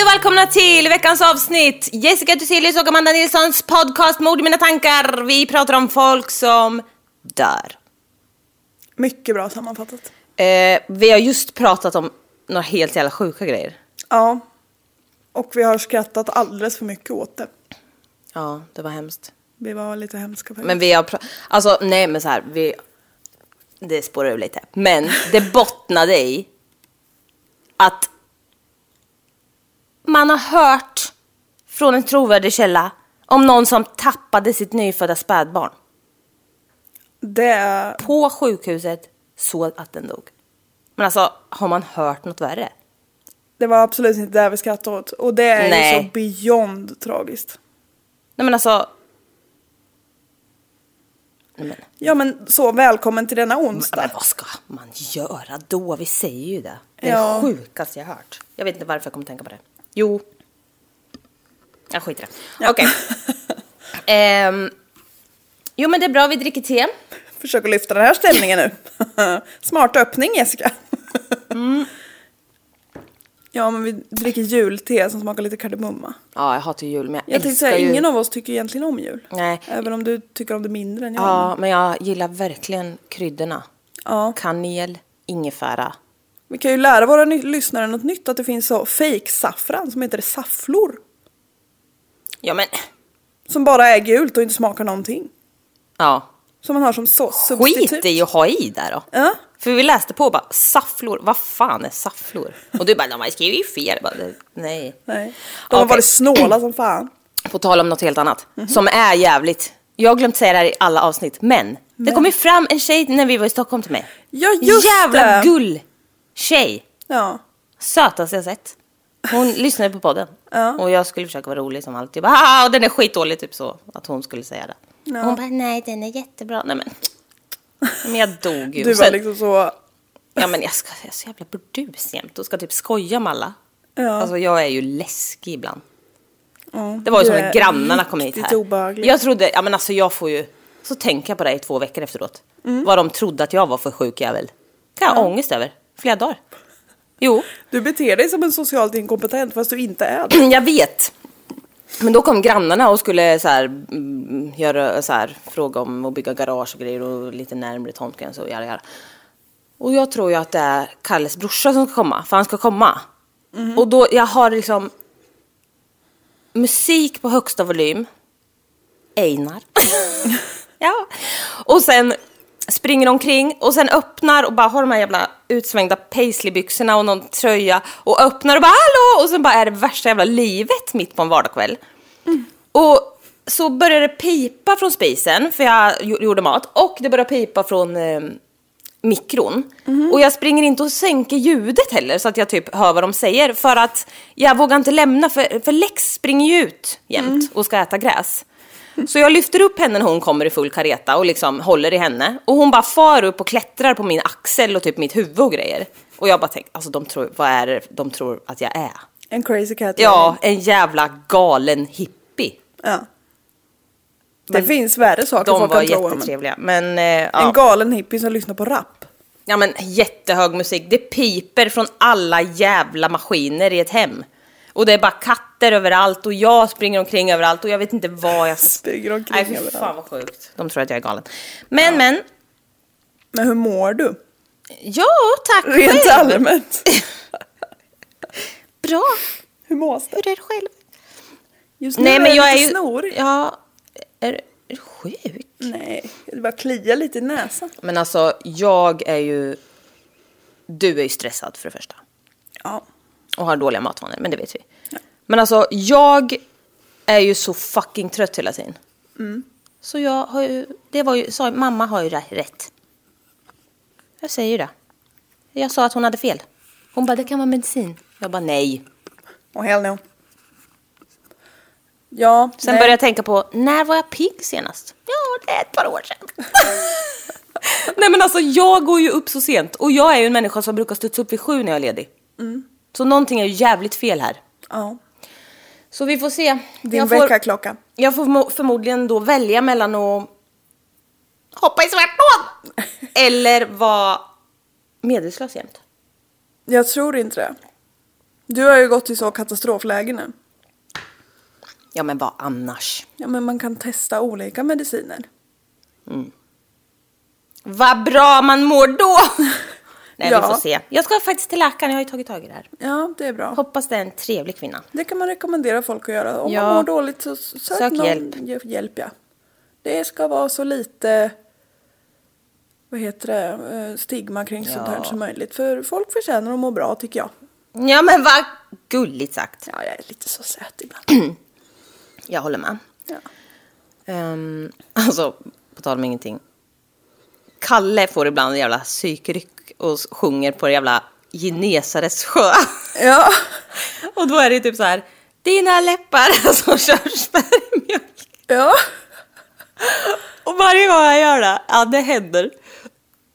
Hej och välkomna till veckans avsnitt! Jessica Thyselius och Amanda Nilssons podcast Mord i mina tankar. Vi pratar om folk som dör. Mycket bra sammanfattat. Eh, vi har just pratat om några helt jävla sjuka grejer. Ja. Och vi har skrattat alldeles för mycket åt det. Ja, det var hemskt. Vi var lite hemska faktiskt. Men vi har Alltså, nej men så här, vi... Det spårar ur lite. Men det bottnade i att man har hört från en trovärdig källa om någon som tappade sitt nyfödda spädbarn Det, på sjukhuset så att den dog. Men alltså, har man hört något värre? det var absolut inte det vi skrattade åt. Och det är Nej. ju så beyond tragiskt. Nej men alltså... Nej, men, Ja men så, välkommen till denna onsdag. men vad ska man göra då? Vi säger ju det. Det är Ja. sjukaste jag hört. Jag vet inte varför jag kommer tänka på det. Jo. Jag skiter i det. Okej. Ehm, jo men det är bra, vi dricker te. Försök att lyfta den här stämningen nu. Smart öppning Jessica. Mm. Ja men vi dricker julte som smakar lite kardemumma. Ja, jag hatar jul men jag, Jag älskar säga, ju... ingen av oss tycker egentligen om jul. Nej. Även om du tycker om det mindre än jag. Ja, men jag gillar verkligen kryddorna. ja. Kanel, ingefära. Vi kan ju lära våra lyssnare något nytt, att det finns så fake saffran som heter safflor. Ja men, Som bara är gult och inte smakar någonting. ja. Som man har som så substitut. Skit i att ha i där då. Ja. För vi läste på och bara safflor, vad fan är safflor? Och du bara, de har skrivit fel. Bara, nej. Nej. De har Okej. varit snåla som fan. På tal om något helt annat, Mhm. som är jävligt. Jag har glömt säga det här i alla avsnitt, men, det kom ju fram en tjej när vi var i Stockholm till mig. Ja, just Jävla det. gull tjej. Ja. Sötaste jag sett. Hon lyssnade på podden. Ja. Och jag skulle försöka vara rolig som alltid. Jag Bara, ah, den är skitdålig, typ så. Att hon skulle säga det. Ja. Och hon bara, nej den är jättebra. Nej men. Men jag dog ju. Du var Sen- liksom så... Ja men jag, ska, jag är så jävla burdus jämt och ska typ skoja med alla. Ja. Alltså jag är ju läskig ibland. Ja, Det var ju som är när grannarna kom hit här. obehaglig. Jag trodde, ja men alltså jag får ju, så tänker jag på det i två veckor efteråt. Mm. Vad de trodde att jag var för sjuk jävel. kan jag ha ångest över. Flera dagar. Jo, Du beter dig som en socialt inkompetent fast du inte är det. jag vet. Men då kom grannarna och skulle så här, mm, göra så här, fråga om att bygga garage och grejer och lite närmare tomtgräns och jada, jada. Och jag tror ju att det är Kalles brorsa som ska komma, för han ska komma. Och då, jag har liksom musik på högsta volym. Einar. ja. Och sen springer omkring och sen öppnar och bara har de här jävla utsvängda paisleybyxorna och någon tröja och öppnar och bara hallå och sen bara är det värsta jävla livet mitt på en vardagskväll. Och så började det pipa från spisen för jag gjorde mat och det började pipa från eh, mikron. Och jag springer inte och sänker ljudet heller så att jag typ hör vad de säger för att jag vågar inte lämna för, för Lex springer ju ut jämt och ska äta gräs. Så jag lyfter upp henne när hon kommer i full kareta och liksom håller i henne. Och hon bara far upp och klättrar på min axel och typ mitt huvud och grejer. Och jag bara tänker, alltså de tror, vad är det de tror att jag är? En crazy cat. Ja, en jävla galen hippie. ja. Det finns värre saker De var jättetrevliga. Men, eh, ja. En galen hippie som lyssnar på rap. ja men jättehög musik. Det piper från alla jävla maskiner i ett hem. Och det är bara katter överallt och jag springer omkring överallt och jag vet inte vad jag... Springer omkring Nej fy överallt. fan vad sjukt. De tror att jag är galen. Men men. Men hur mår du? Ja tack Rent själv. allmänt. Bra. Hur mås det? Hur är det själv? Just nu Nej men jag är lite ju... snorig. Ja. Är, är du sjuk? Nej, det bara kliar lite i näsan. Men alltså jag är ju... Du är ju stressad för det första. Ja. Och har dåliga matvanor, men det vet vi. Men alltså, jag är ju så fucking trött hela tiden. Så jag har ju, det var ju, sa, mamma har ju rätt. Jag säger ju det. Jag sa att hon hade fel. Hon bara, det kan vara medicin. Jag bara, nej. Och hell no. Ja, Sen nej. började jag tänka på, när var jag pigg senast? Ja, det är ett par år sedan. nej men alltså, jag går ju upp så sent. Och jag är ju en människa som brukar studsa upp vid sju när jag är ledig. Så någonting är ju jävligt fel här. Ja, Så vi får se. din jag får, väckarklocka. Jag får mo- förmodligen då välja mellan att hoppa i svartån eller vara medvetslös jämt. Jag tror inte det. Du har ju gått i så katastrofläge nu. Ja men vad annars? Ja, men man kan testa olika mediciner. Vad bra man mår då! Nej Ja. vi får se. Jag ska faktiskt till läkaren, jag har ju tagit tag i det här. Ja, det är bra. Hoppas det är en trevlig kvinna. Det kan man rekommendera folk att göra. Om Ja. man mår dåligt så sök, Sök någon hjälp. hjälp. ja. Det ska vara så lite vad heter det, eh, stigma kring sånt här Ja. som möjligt. För folk förtjänar att må bra tycker jag. Ja men vad gulligt sagt. Ja, jag är lite så söt ibland. Jag håller med. Ja. Um, alltså, på tal om ingenting. Kalle får ibland en jävla psykryck och sjunger på jävla Genesares sjö. ja. Och då är det typ så här. Dina läppar som körsbär i mjölk. ja. Och varje gång jag gör det, ja det händer.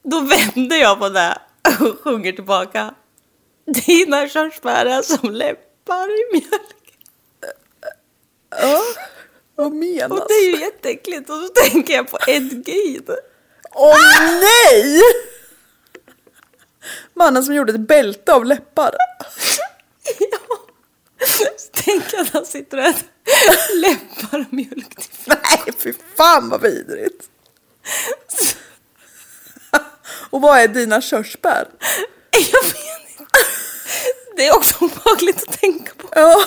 Då vänder jag på det och sjunger tillbaka. Dina körsbär är som läppar i mjölk. ja. Vad menas? Och det är ju jätteäckligt. Och så tänker jag på Ed Gein. Åh nej! Mannen som gjorde ett bälte av läppar. Ja. Tänk att han sitter och äter läppar och mjölk till Nej, fy fan vad vidrigt. Och vad är dina körsbär? Jag vet inte. Det är också obehagligt att tänka på. Ja,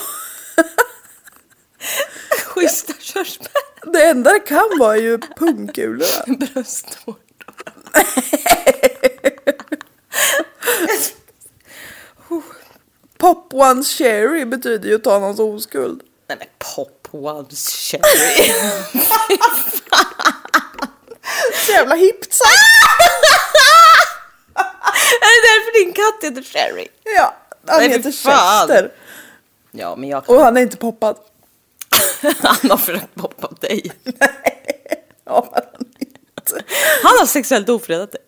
Schyssta körsbär. Det enda det kan vara är ju pungkulorna. Bröstvårtor. Pop one's cherry betyder ju att ta någons oskuld. Nej men pop one's cherry. Så jävla hippt sagt. är det därför din katt heter Cherry? Ja, han Nej, heter fan. Chester. Ja men jag kan... Och han är inte poppad. Han har försökt poppa dig. Ja, han, är inte. Han har sexuellt ofredat dig.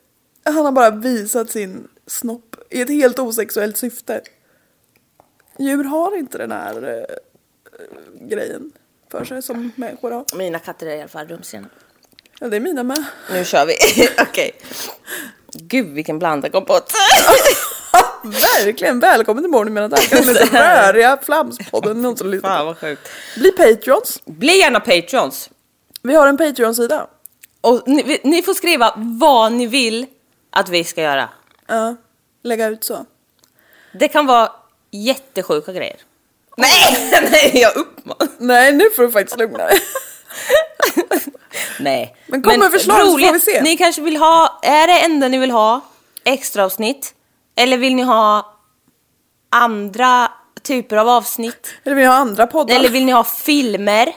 han har bara visat sin snopp i ett helt osexuellt syfte. Djur har inte den här eh, grejen för sig som människor har. Mina katter är i alla fall rumsrena. Ja, det är mina med. Nu kör vi. Okej. Gud vilken blandad kompott. Verkligen, välkommen till Morgon med mina tankar. Den lite röriga flamspodden. Någon som lyssnar Fan vad sjukt. Bli Patreons. Bli gärna Patreons. Vi har en Patreon-sida. Och ni, vi- ni får skriva vad ni vill att vi ska göra. Ja, lägga ut så. Det kan vara jättesjuka grejer. Nej, nej jag uppmanar. Nej, nu får du faktiskt lugna dig. Nej. Men kom med förslag så får vi se. Ni kanske vill ha, är det enda ni vill ha extra avsnitt? Eller vill ni ha andra typer av avsnitt? Eller vill ni ha andra poddar? Eller vill ni ha filmer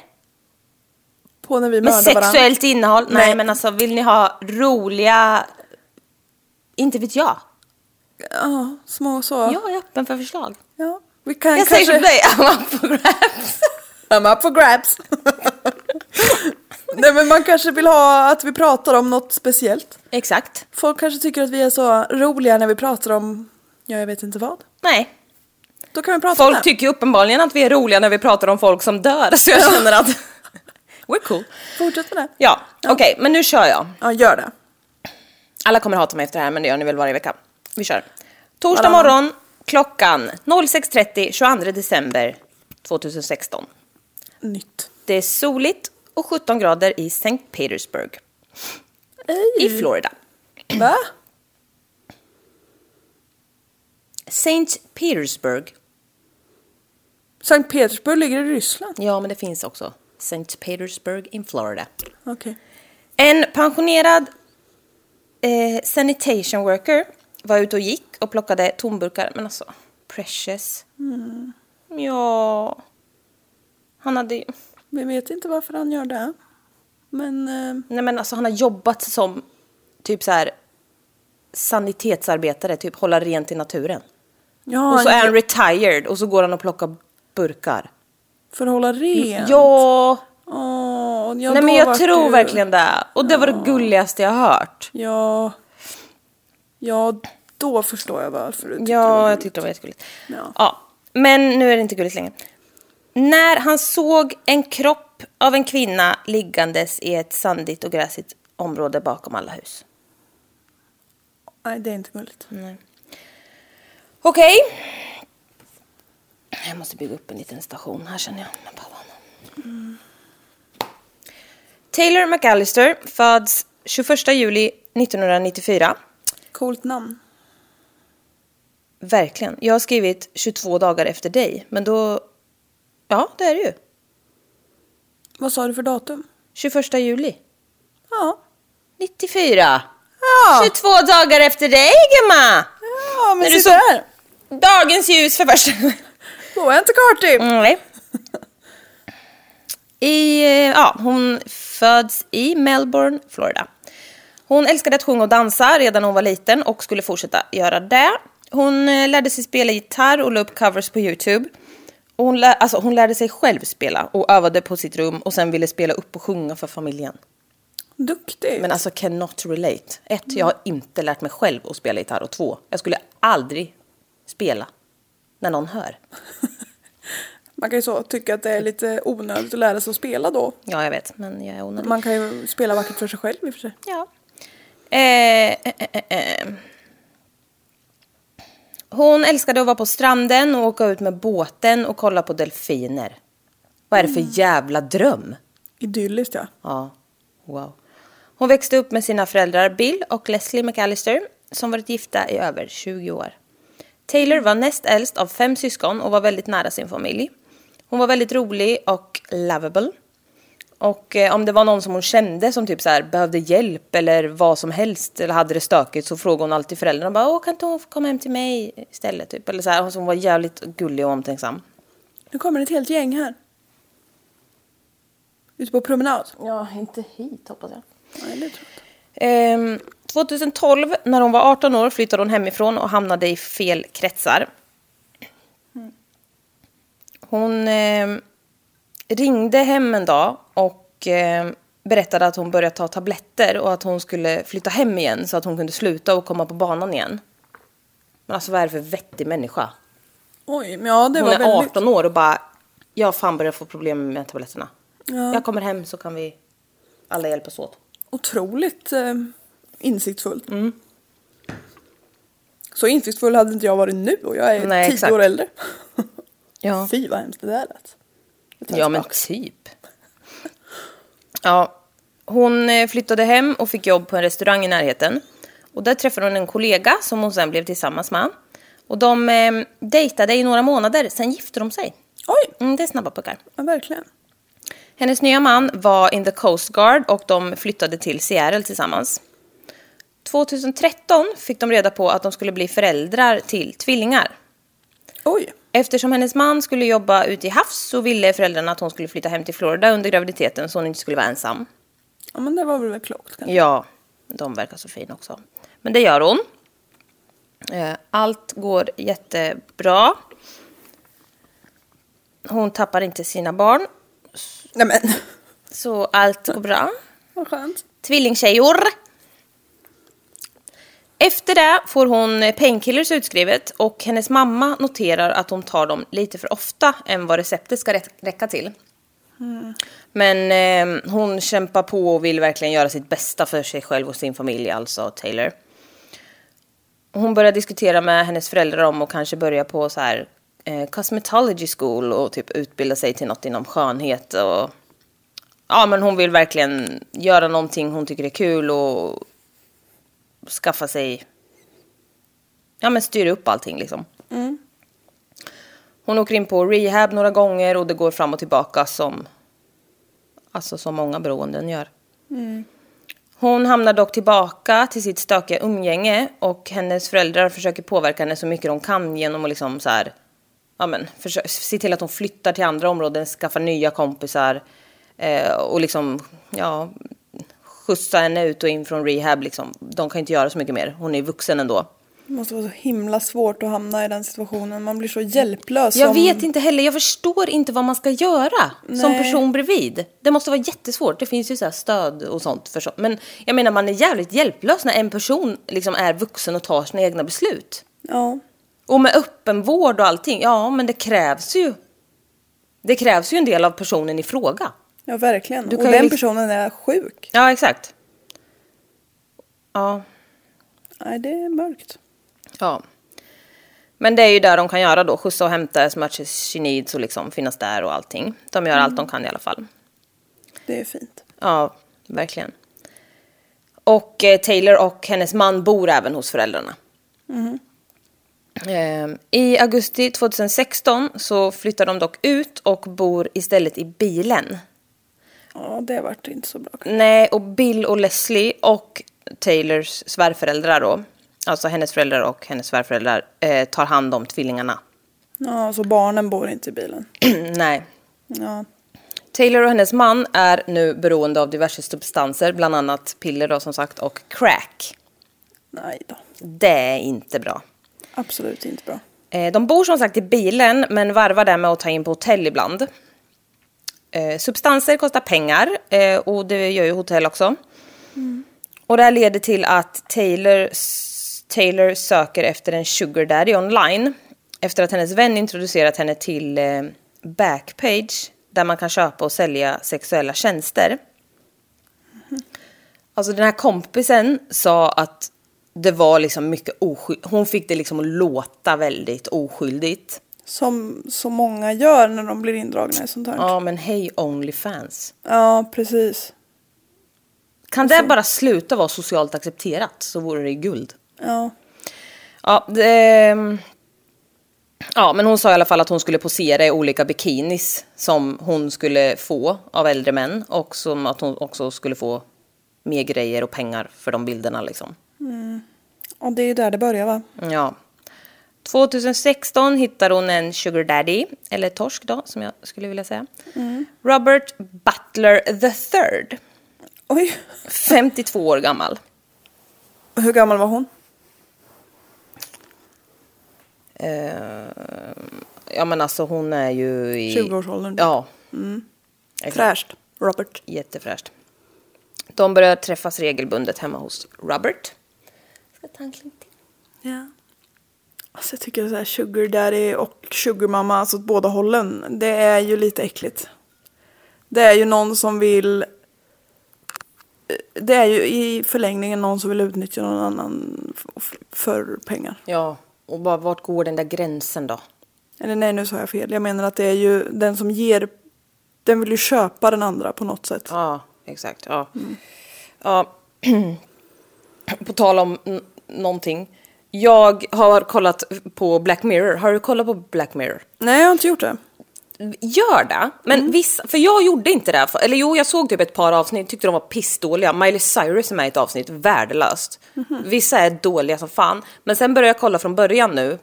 på när vi med mördar varandra? sexuellt innehåll? Nej. Nej. men alltså vill ni ha roliga... Inte vet jag. Ja, små så. Jag är öppen för förslag. Ja, Vi kan Jag kanske... säger som dig, I'm up for grabs. I'm up for grabs. Nej men man kanske vill ha att vi pratar om något speciellt. Exakt. Folk kanske tycker att vi är så roliga när vi pratar om, ja jag vet inte vad. Nej. Då kan vi prata om Folk det. tycker ju uppenbarligen att vi är roliga när vi pratar om folk som dör. Så jag känner att we're cool. Fortsätt med det. Ja, okej, men nu kör jag. Ja, gör det. Alla kommer hata mig efter det här, men det gör ni väl varje vecka. Vi kör. Torsdag Varannan. morgon, klockan 06.30, 22 december 2016. Nytt. Det är soligt och 17 grader i St. Petersburg i Florida. Va? St. Petersburg. Sankt Petersburg ligger i Ryssland. Ja, men det finns också. St. Petersburg in Florida. Okej. En pensionerad eh, sanitation worker var ute och gick och plockade tomburkar. Men alltså, precious. Ja. Han hade ju... Vi vet inte varför han gör det. Men eh, Nej men alltså han har jobbat som typ så här sanitetsarbetare, typ hålla rent i naturen. ja, och så är han retired och så går han och plockar burkar. för att hålla rent. Ja, Åh, ja nej men jag tror du- verkligen det. Och det var det gulligaste jag hört. Ja. Ja, då förstår jag varför du tyckte det var Ja, jag tyckte det var jättegulligt. Ja. Ja, men nu är det inte gulligt längre. När han såg en kropp av en kvinna liggandes i ett sandigt och gräsigt område bakom alla hus. Nej, det är inte gulligt. Okej. Jag måste bygga upp en liten station här känner jag. Med paddan. Taylor McAllister föds 21 juli 1994. Coolt namn. Verkligen. Jag har skrivit 22 dagar efter dig, men då... Ja, det är det ju. Vad sa du för datum? 21 juli Ja. 94. Ja, 22 dagar efter dig, gumma! ja men När du se så- där. Dagens ljus för första gången. Då är inte kartig. Mm, Nej. I, eh, ja, hon föds i Melbourne, Florida. Hon älskade att sjunga och dansa redan när hon var liten och skulle fortsätta göra det. Hon eh, lärde sig spela gitarr och la upp covers på Youtube. Och hon, lär, alltså, hon lärde sig själv spela och övade på sitt rum och sen ville spela upp och sjunga för familjen. Duktig. Men alltså cannot relate. Ett, jag har inte lärt mig själv att spela gitarr och två, jag skulle aldrig spela när någon hör. Man kan ju så tycka att det är lite onödigt att lära sig att spela då. Ja, jag vet, men jag är onödig. Man kan ju spela vackert för sig själv i och för sig. Ja. Eh, eh, eh, eh. Hon älskade att vara på stranden och åka ut med båten och kolla på delfiner. Vad är det för jävla dröm? Idylliskt ja. Ja, wow. Hon växte upp med sina föräldrar Bill och Leslie McAllister som varit gifta i över 20 år. Taylor var näst äldst av fem syskon och var väldigt nära sin familj. Hon var väldigt rolig och lovable. Och eh, om det var någon som hon kände som typ så här behövde hjälp eller vad som helst eller hade det stökigt så frågade hon alltid föräldrarna bara Åh, kan inte hon få komma hem till mig istället? Typ. Eller så här, så hon var jävligt gullig och omtänksam. Nu kommer ett helt gäng här. Ute på promenad. Ja, inte hit hoppas jag. Nej, det tror jag inte. Ehm, 2012, när hon var 18 år, flyttade hon hemifrån och hamnade i fel kretsar. Hon ehm, ringde hem en dag och ehm, berättade att hon börjat ta tabletter och att hon skulle flytta hem igen så att hon kunde sluta och komma på banan igen. Men alltså vad är det för vettig människa? Oj, men ja det Hon var är väldigt... 18 år och bara, jag fan börjat få problem med tabletterna. Ja. Jag kommer hem så kan vi alla hjälpas åt. Otroligt eh, insiktsfullt. Så insiktsfull hade inte jag varit nu och jag är Nej, tio exakt. år äldre. Ja. Fy vad hemskt det där lät. Ja, men typ. Ja, hon eh, flyttade hem och fick jobb på en restaurang i närheten. Och där träffade hon en kollega som hon sen blev tillsammans med. Och de eh, dejtade i några månader, sen gifte de sig. Oj, Mm, det är snabba puckar. ja, verkligen. Hennes nya man var in the Coast Guard och de flyttade till Seattle tillsammans. 2013 fick de reda på att de skulle bli föräldrar till tvillingar. Oj, Eftersom hennes man skulle jobba ute i havs så ville föräldrarna att hon skulle flytta hem till Florida under graviditeten så hon inte skulle vara ensam. ja, men det var väl klokt kanske. Ja, de verkar så fina också. Men det gör hon. Eh, Allt går jättebra. Hon tappar inte sina barn. Nej men, Så allt går bra. Vad skönt. Tvillingtjejor. Efter det får hon painkillers utskrivet och hennes mamma noterar att hon tar dem lite för ofta än vad receptet ska räcka till. Men eh, hon kämpar på och vill verkligen göra sitt bästa för sig själv och sin familj, alltså Taylor. Hon börjar diskutera med hennes föräldrar om att kanske börja på så här eh, cosmetology school och typ utbilda sig till något inom skönhet och ja men hon vill verkligen göra någonting hon tycker är kul och skaffa sig, ja men styra upp allting liksom. Hon åker in på rehab några gånger och det går fram och tillbaka som, alltså som många beroenden gör. Hon hamnar dock tillbaka till sitt stökiga umgänge och hennes föräldrar försöker påverka henne så mycket de kan genom att liksom så här, ja men, se till att hon flyttar till andra områden, skaffar nya kompisar eh, och liksom, ja, skjutsa henne ut och in från rehab liksom. De kan inte göra så mycket mer, hon är vuxen ändå. Det måste vara så himla svårt att hamna i den situationen. Man blir så hjälplös. Jag som... vet inte heller, jag förstår inte vad man ska göra som Nej. person bredvid. Det måste vara jättesvårt, det finns ju så stöd och sånt. För så. Men jag menar man är jävligt hjälplös när en person liksom är vuxen och tar sina egna beslut. Ja. Och med öppenvård och allting, ja men det krävs ju. Det krävs ju en del av personen i fråga. Ja, verkligen. Du och ju den liksom- personen är sjuk. Ja, exakt. Ja, Nej, det är mörkt. ja. Men det är ju där de kan göra då, skjutsa och hämta as much as she needs och liksom finnas där och allting. De gör allt de kan i alla fall. Det är fint. Ja, verkligen. Och eh, Taylor och hennes man bor även hos föräldrarna. Eh, I augusti 2016 så flyttar de dock ut och bor istället i bilen. Ja, det vart inte så bra. Nej, och Bill och Leslie och Taylors svärföräldrar då, alltså hennes föräldrar och hennes svärföräldrar, eh, tar hand om tvillingarna. Ja, så barnen bor inte i bilen. Nej. Ja. Taylor och hennes man är nu beroende av diverse substanser, bland annat piller då som sagt och crack. Nej då. Det är inte bra. Absolut inte bra. Eh, De bor som sagt i bilen men varvar det med att ta in på hotell ibland. Eh, Substanser kostar pengar eh, och det gör ju hotell också. Och det här leder till att Taylor, Taylor söker efter en sugar daddy online. Efter att hennes vän introducerat henne till eh, Backpage där man kan köpa och sälja sexuella tjänster. Alltså den här kompisen sa att det var liksom mycket oskyldigt. Hon fick det liksom att låta väldigt oskyldigt. Som så många gör när de blir indragna i sånt här. Ja, men hej Onlyfans. Ja, precis. Kan det bara sluta vara socialt accepterat så vore det guld. Ja. Ja, det, ja, men hon sa i alla fall att hon skulle posera i olika bikinis som hon skulle få av äldre män och som att hon också skulle få mer grejer och pengar för de bilderna liksom. Och det är ju där det börjar va? Ja. 2016 hittar hon en sugar daddy, eller torsk då, som jag skulle vilja säga. Robert Butler the third, Oj. 52 år gammal. Hur gammal var hon? Eh, ja men alltså hon är ju i... 20-årsåldern. Ja. Exakt. Fräscht. Robert. Jättefräscht. De börjar träffas regelbundet hemma hos Robert. Ska ta en klunk till. Ja. Alltså jag tycker så här sugar daddy och sugar mamma, alltså åt båda hållen, det är ju lite äckligt. Det är ju någon som vill det är ju i förlängningen någon som vill utnyttja någon annan för pengar. Ja, och bara, vart går den där gränsen då? Eller nej, nu sa jag fel. Jag menar att det är ju den som ger, den vill ju köpa den andra på något sätt. Ja, exakt. Ja. ja. på tal om någonting. Jag har kollat på Black Mirror. Har du kollat på Black Mirror? Nej, jag har inte gjort det. Gör det. Men vissa, för jag gjorde inte det. För, eller jo, jag såg typ ett par avsnitt, tyckte de var pissdåliga. Miley Cyrus är med i ett avsnitt, värdelöst. Vissa är dåliga som fan. Men sen började jag kolla från början nu.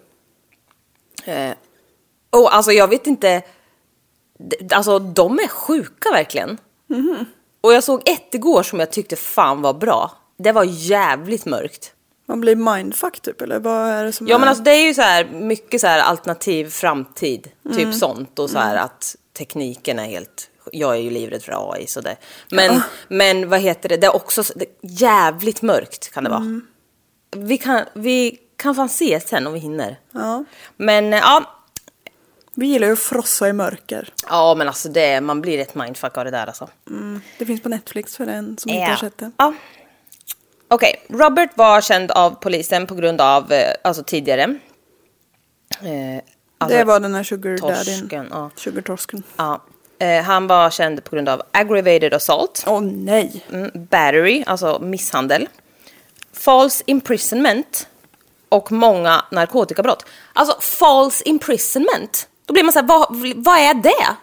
Eh, och alltså jag vet inte. Alltså de är sjuka verkligen. Och jag såg ett igår som jag tyckte fan var bra. Det var jävligt mörkt. Man blir mindfuck typ, eller vad är det som Ja är? men alltså det är ju så här mycket så här alternativ framtid, typ sånt och så här att tekniken är helt jag är ju livrädd för AI så det. Men, men vad heter det, det är också så- det, jävligt mörkt kan det vara. Vi, kan, vi kan fan se sen om vi hinner. Ja. Men eh, ja, Vi gillar ju att frossa i mörker. ja men alltså det, man blir ett mindfuck av det där alltså. Det finns på Netflix för den som inte har sett det. Ja. Okej, Robert var känd av polisen på grund av, eh, alltså tidigare. Eh, alltså, det var den här sugar torsken, ja. Sugar-torsken. Ja. Eh, han var känd på grund av aggravated assault, Åh nej! mm, battery, alltså misshandel, false imprisonment och många narkotikabrott. Alltså false imprisonment, då blir man så här, vad, vad är det?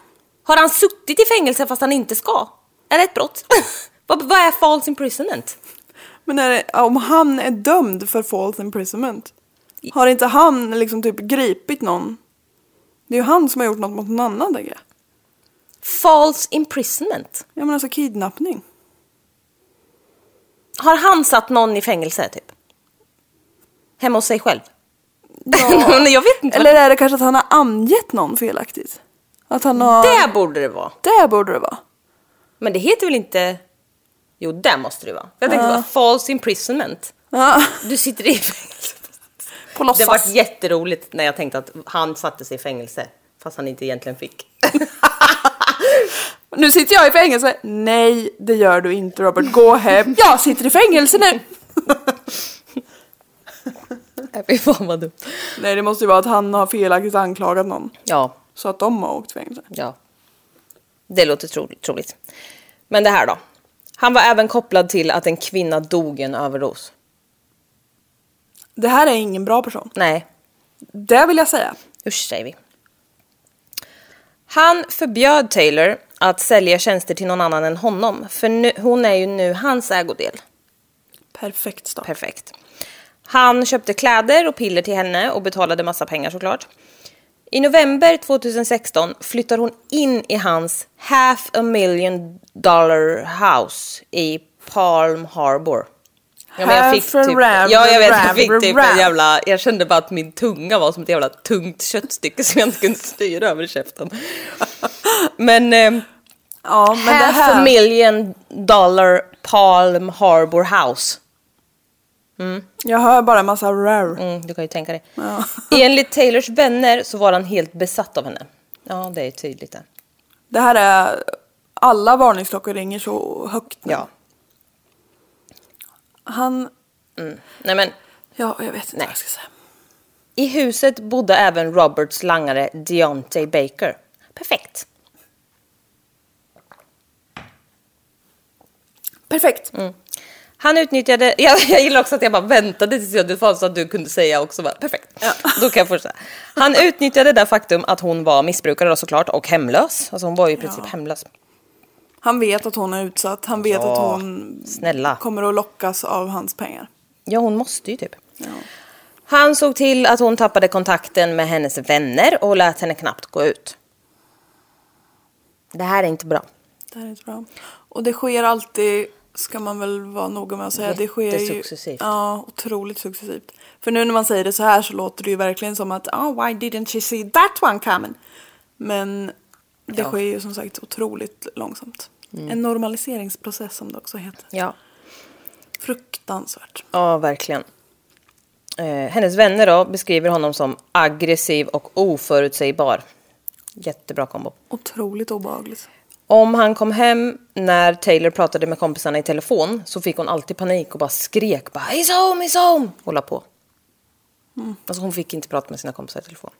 Har han suttit i fängelse fast han inte ska? Är det ett brott? vad, vad är false imprisonment? Men är det, om han är dömd för false imprisonment, har inte han liksom typ gripit någon? Det är ju han som har gjort något mot någon annan tänker jag. False imprisonment? Ja men alltså kidnappning. Har han satt någon i fängelse typ? Hemma hos sig själv? Ja. Jag vet inte. Eller är det kanske att han har angett någon felaktigt? Att han har... Det borde det vara. Det borde det vara. Men det heter väl inte... Jo, det måste det vara. Jag tänkte bara false imprisonment. Ja, Du sitter i fängelse. på Det låtsas. var jätteroligt när jag tänkte att han satte sig i fängelse. Fast han inte egentligen fick. Nu sitter jag i fängelse. Nej, det gör du inte Robert. Gå hem. Jag sitter i fängelse nu. Nej, Fy fan vad dumt. Nej, det måste ju vara att han har felaktigt anklagat någon. Ja, Så att de har åkt fängelse. ja. Det låter tro troligt. Men det här då. Han var även kopplad till att en kvinna dog i en överdos. Det här är ingen bra person. Nej, Det vill jag säga. Usch säger vi. Han förbjöd Taylor att sälja tjänster till någon annan än honom. För nu, hon är ju nu hans ägodel. Perfekt start. Perfekt. Han köpte kläder och piller till henne och betalade massa pengar såklart. I november 2016 flyttar hon in i hans half a million dollar house i Palm Harbor. Ja, men jag fick typ, ja, jag vet, jag fick typ en jävla, jag kände bara att min tunga var som ett jävla tungt köttstycke som jag inte kunde styra över käften. Men eh, Ja, men det half a million dollar Palm Harbor house. Jag hör bara massa rar. Mm, du kan ju tänka dig. Ja. Enligt Taylors vänner så var han helt besatt av henne. Ja, det är tydligt det. Det här är... Alla varningsklockor ringer så högt nu. Ja. Han... Nej men, Ja, jag vet inte Nej. vad jag ska säga. i huset bodde även Roberts langare Deontay Baker. Perfekt. Perfekt. Han utnyttjade, jag, jag gillar också att jag bara väntade tills jag fanns så att du kunde säga också bara, perfekt. Då kan jag fortsätta. Han utnyttjade det faktum att hon var missbrukare då såklart och hemlös. Alltså hon var ju i princip hemlös. Han vet att hon är utsatt. Han vet Ja, att hon snälla. kommer att lockas av hans pengar. Ja, hon måste ju typ. Han såg till att hon tappade kontakten med hennes vänner och lät henne knappt gå ut. Det här är inte bra. Det här är inte bra. Och det sker alltid, ska man väl vara noga med att säga. Det sker ju. Ja, otroligt successivt. För nu när man säger det så här så låter det ju verkligen som att oh, why didn't she see that one coming? Men det sker ju som sagt otroligt långsamt. Mm. En normaliseringsprocess som det också heter. Ja. Fruktansvärt. Ja, verkligen. Eh, hennes vänner då beskriver honom som aggressiv och oförutsägbar. Jättebra kombo. Otroligt obehagligt. Om han kom hem när Taylor pratade med kompisarna i telefon så fick hon alltid panik och bara skrek bara He's home, he's home! Hålla på. Alltså hon fick inte prata med sina kompisar i telefon.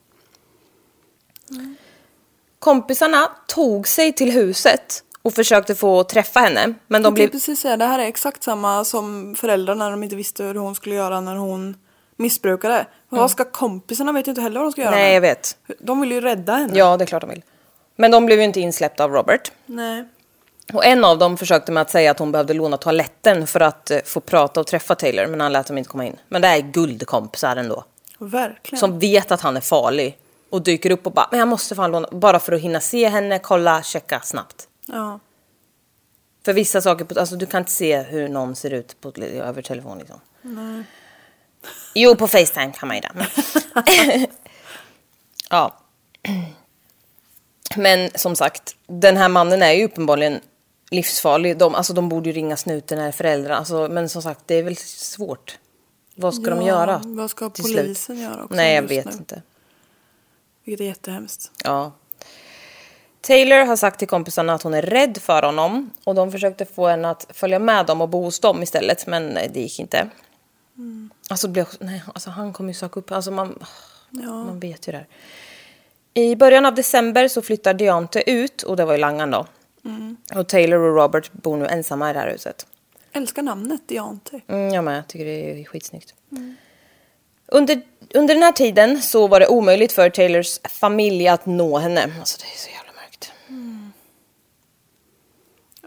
Kompisarna tog sig till huset och försökte få träffa henne. Men de blev... precis säga, det här är exakt samma som föräldrarna när de inte visste hur hon skulle göra när hon missbrukade. Vad ska kompisarna vet ju inte heller vad de ska göra. Mm. Nej, jag vet. De vill ju rädda henne. Ja, det är klart de vill. Men de blev ju inte insläppta av Robert. Nej. Och en av dem försökte med att säga att hon behövde låna toaletten för att eh, få prata och träffa Taylor, men han lät dem inte komma in. Men det är guldkompisar ändå. Verkligen. Som vet att han är farlig och dyker upp och bara, men jag måste fan låna, bara för att hinna se henne, kolla, checka snabbt. Ja. För vissa saker, på- alltså du kan inte se hur någon ser ut på, över telefon liksom. Jo, på Facetime kan man ju det. ja. Men som sagt, den här mannen är ju uppenbarligen livsfarlig. De, alltså, de borde ju ringa snuten när föräldrar. Alltså, men som sagt, det är väl svårt. Vad ska de Ja, göra? vad ska till slut? polisen göra också Nej, jag vet nu? inte. Vilket är jättehemskt. Ja. Taylor har sagt till kompisarna att hon är rädd för honom och de försökte få henne att följa med dem och bo hos dem istället, men det gick inte. Alltså, det blev, nej, alltså han kommer ju söka upp, alltså man, Ja. man vet ju det här. I början av december så flyttar Deante ut och det var i Langan då. Och Taylor och Robert bor nu ensamma i det här huset. Älskar namnet Diante. Mm, jag med, jag tycker det är skitsnyggt. Under, under den här tiden så var det omöjligt för Taylors familj att nå henne. Alltså det är så jävla mörkt.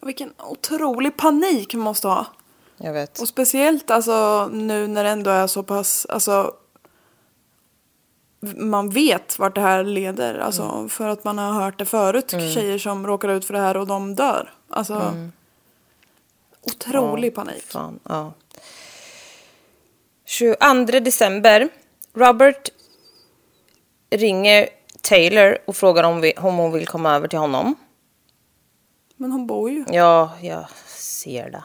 Vilken otrolig panik man måste ha. Jag vet. Och speciellt alltså nu när det ändå är så pass, alltså man vet vart det här leder. Alltså Mm. för att man har hört det förut. Tjejer som råkar ut för det här och de dör. Alltså otrolig panik. Fan, ja. 22 december. Robert ringer Taylor och frågar om, vi, om hon vill komma över till honom. Men hon bor ju. Ja, jag ser det.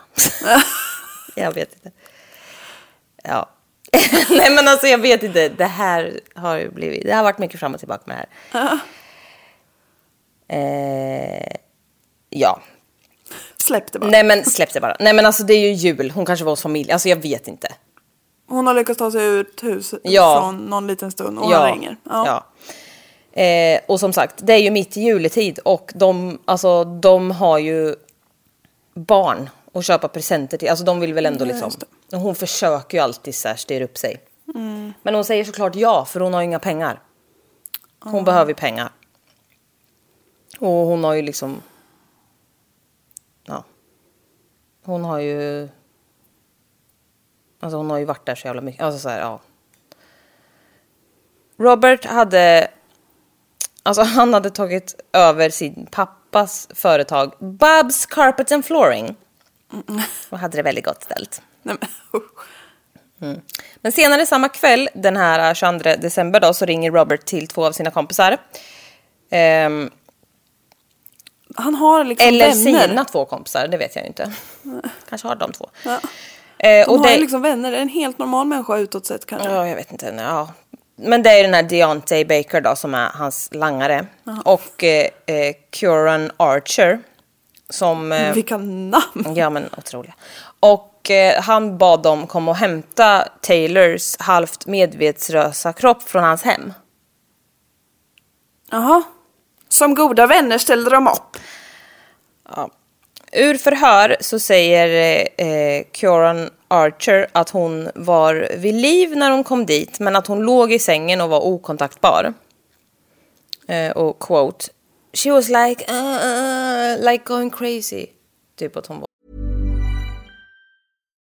jag vet inte. Ja. Nej men alltså jag vet inte. Det här har ju blivit... Det har varit mycket fram och tillbaka med det här. Eh, ja. Släpp det bara. Nej men släpp det bara. Nej men alltså det är ju jul. Hon kanske var hos familj. Alltså jag vet inte. Hon har lyckats ta sig ur ett hus Ja. från någon liten stund och han ringer. Ja. ja. Eh, och som sagt, det är ju mitt i juletid och de, alltså, de har ju barn att köpa presenter till. Alltså de vill väl ändå Ja, liksom... Och hon försöker ju alltid så här styra upp sig. Mm. Men hon säger såklart ja, för hon har ju inga pengar. Hon behöver ju pengar. Och hon har ju liksom... Ja. Hon har ju... Alltså hon har ju varit där så jävla mycket. Alltså så här, ja. Robert hade... Alltså han hade tagit över sin pappas företag Bob's Carpet and Flooring. Och hade det väldigt gott ställt. Nej, men, usch. Men senare samma kväll, den här 22 december då, så ringer Robert till två av sina kompisar. Ehm, Han har liksom eller vänner. sina två kompisar, det vet jag inte. Kanske har de två. Ja. Eh, De och har det, liksom vänner. En helt normal människa utåt sett kanske. Ja, jag vet inte. Ja. Men det är den här Deontay Baker då som är hans langare. Och eh, eh, Curan Archer. Som... Eh, Vilka namn! ja men otroliga. Och eh, han bad dem komma och hämta Taylors halvt medvetslösa kropp från hans hem. Jaha. Som goda vänner ställde de upp. Ur förhör så säger eh, eh, Kieran Archer att hon var vid liv när hon kom dit men att hon låg i sängen och var okontaktbar. Eh, och quote, she was like, uh, uh, like going crazy. Typ att hon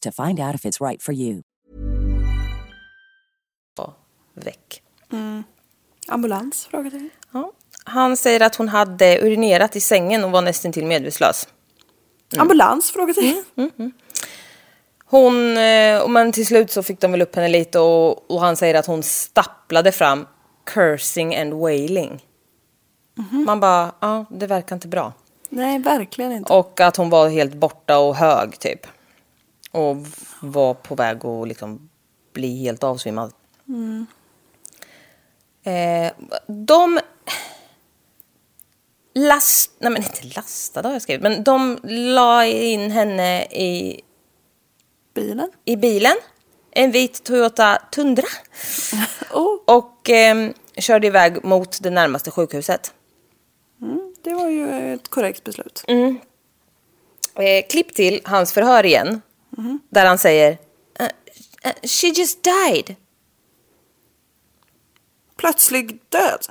to find out if it's right for you. väck. Ambulans? Frågetecken. Ja. Han säger att hon hade urinerat i sängen och var nästan till medvetslös. Ambulans? Frågetecken. Hon, eh, men till slut så fick de väl upp henne lite och, och han säger att hon stapplade fram cursing and wailing. Man bara, ja det verkar inte bra. Nej, verkligen inte. Och att hon var helt borta och hög typ. Och var på väg att liksom bli helt avsvimmad. Eh, de last, nej men inte lastade har jag skrivit, men de la in henne i, Bilen? i bilen. En vit Toyota Tundra. Oh, Och ehm, körde iväg mot det närmaste sjukhuset. det var ju ett korrekt beslut. Eh, klipp till hans förhör igen. Där han säger "Uh, uh, She just died. Plötslig död?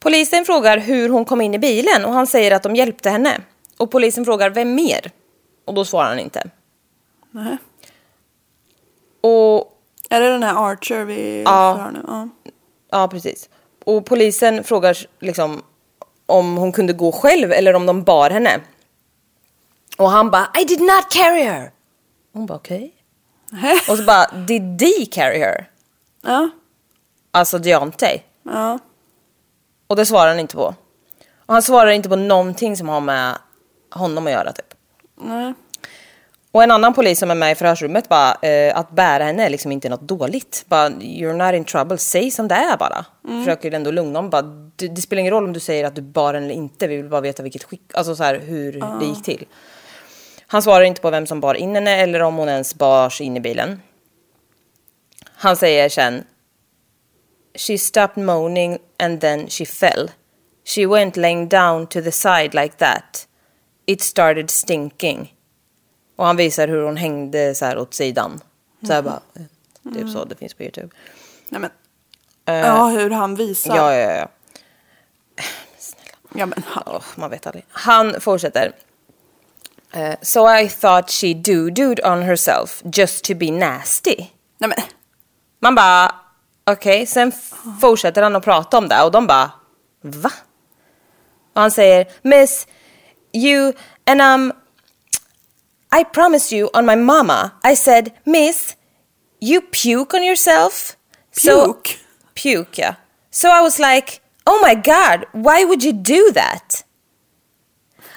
Polisen frågar hur hon kom in i bilen och han säger att de hjälpte henne. Och polisen frågar vem mer? Och då svarar han inte. Nej. Och Är det den här Archer vi Ja. hör nu? Ja. ja, precis. Och polisen frågar liksom om hon kunde gå själv eller om de bar henne. Och han bara I did not carry her. Hon bara okej. Nej. Och så bara did they carry her? Ja. Alltså Deontay. Ja. Och det svarar han inte på. Och han svarar inte på någonting som har med honom att göra typ. Nej. Och en annan polis som är med i förhörsrummet bara, eh, att bära henne är liksom inte något dåligt. Bara, you're not in trouble, säg som det är bara. Försöker ändå lugna dem. Bara, det, det spelar ingen roll om du säger att du bar henne eller inte, vi vill bara veta vilket skick, alltså så här, hur det gick till. Han svarar inte på vem som bar in henne eller om hon ens bars in i bilen. Han säger sen, She stopped moaning and then she fell. She went laying down to the side like that. It started stinking. Och han visar hur hon hängde så här åt sidan. Så här bara, eh, typ så, det finns på Youtube. Nej men. ja, hur han visar. Ja, ja, ja. Ja, men han. Åh, man vet aldrig. Han fortsätter. Eh, so I thought she do-doed on herself just to be nasty. Nej men. Man bara, okej, sen f- fortsätter han att prata om det och de bara, va? Och han säger, Miss, you and um, I promised you on my mama, I said, Miss, you puke on yourself. Puke? puke, yeah. So I was like, oh my god, why would you do that?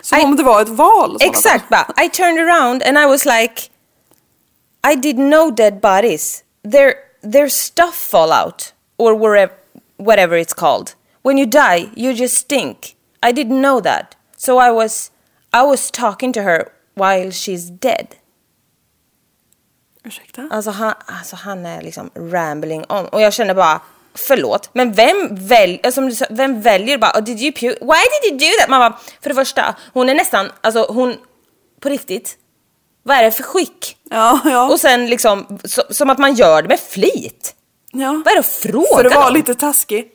Som I- om det var ett val. Exakt, bara, I turned around and I was like, I didn't know dead bodies. Their their stuff fall out or wherever, whatever it's called. When you die, you just stink. I didn't know that, so I was I was talking to her while she's dead. Ursäkta? Alltså han, alltså han är liksom rambling on och jag känner bara Förlåt, men vem, väl, alltså, som du sa, vem väljer bara, oh, did you puke? Why did you do that? Man bara, för det första, hon är nästan, alltså hon, på riktigt, vad är det för skick? Ja, ja. Och sen liksom, så, som att man gör det med flit. ja. Vad är det att fråga För att vara lite taskig.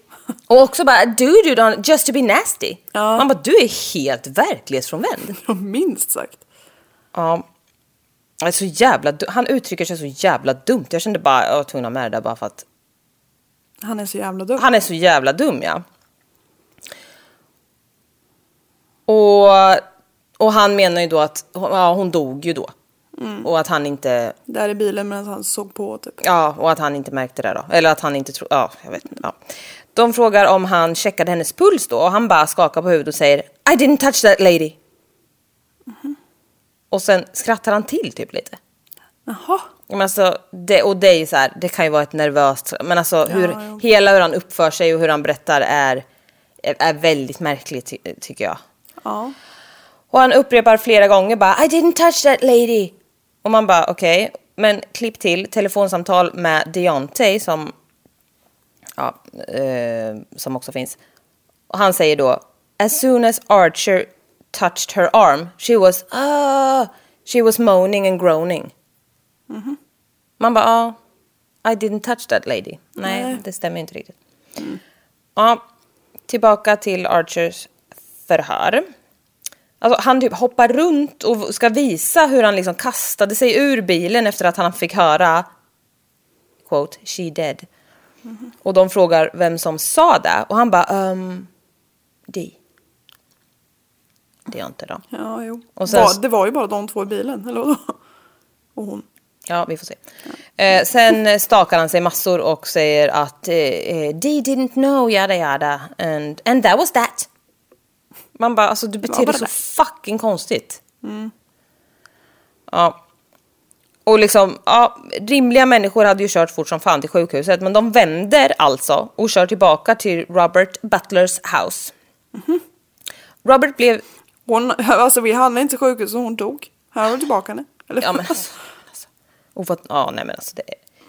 Och också bara, do you don't, just to be nasty. Ja. Man bara, du är helt verklighetsfrånvänd. Ja, minst sagt. Ja. Så jävla, han uttrycker sig så jävla dumt. Jag kände bara, jag var tvungen att ha med det där bara för att Han är så jävla dum. Han är så jävla dum ja. Och, och han menar ju då att ja, hon dog ju då. Och att han inte, Där i bilen medan han såg på typ. ja, och att han inte märkte det då. Eller att han inte trodde, ja, jag vet inte. Ja. De frågar om han checkade hennes puls då och han bara skakar på huvudet och säger I didn't touch that lady. Och sen skrattar han till typ lite. Jaha. Men alltså, det, och det är så här, det kan ju vara ett nervöst, men alltså hur, ja. hela hur han uppför sig och hur han berättar är, är väldigt märkligt ty, tycker jag. Ja. Och han upprepar flera gånger bara I didn't touch that lady. Och man bara okej, men klipp till telefonsamtal med Deontay som, ja, eh, som också finns. Och han säger då As soon as Archer touched her arm she was ah, she was moaning and groaning. Man bara ja, I didn't touch that lady. Nej, Nej. det stämmer inte riktigt. Ja, tillbaka till Archers förhör. Alltså, han typ hoppar runt och ska visa hur han liksom kastade sig ur bilen efter att han fick höra quote, she dead. Och de frågar vem som sa det. Och han bara, um, Di. Det är inte då. Ja, jo. Och sen- det var ju bara de två i bilen, eller vadå? Och hon. Ja, vi får se. Eh, sen stakar han sig massor och säger att eh, eh, they didn't know yada yada and, and that was that. Man bara, alltså du beter dig så fucking konstigt. Ja. Och liksom, ja, rimliga människor hade ju kört fort som fan till sjukhuset men de vänder alltså och kör tillbaka till Robert Butlers house. Robert blev hon alltså vi hann inte till sjukhus och hon dog. Här har vi tillbaka henne. Eller? Ja men alltså. Och för, att- ja, nej men alltså det,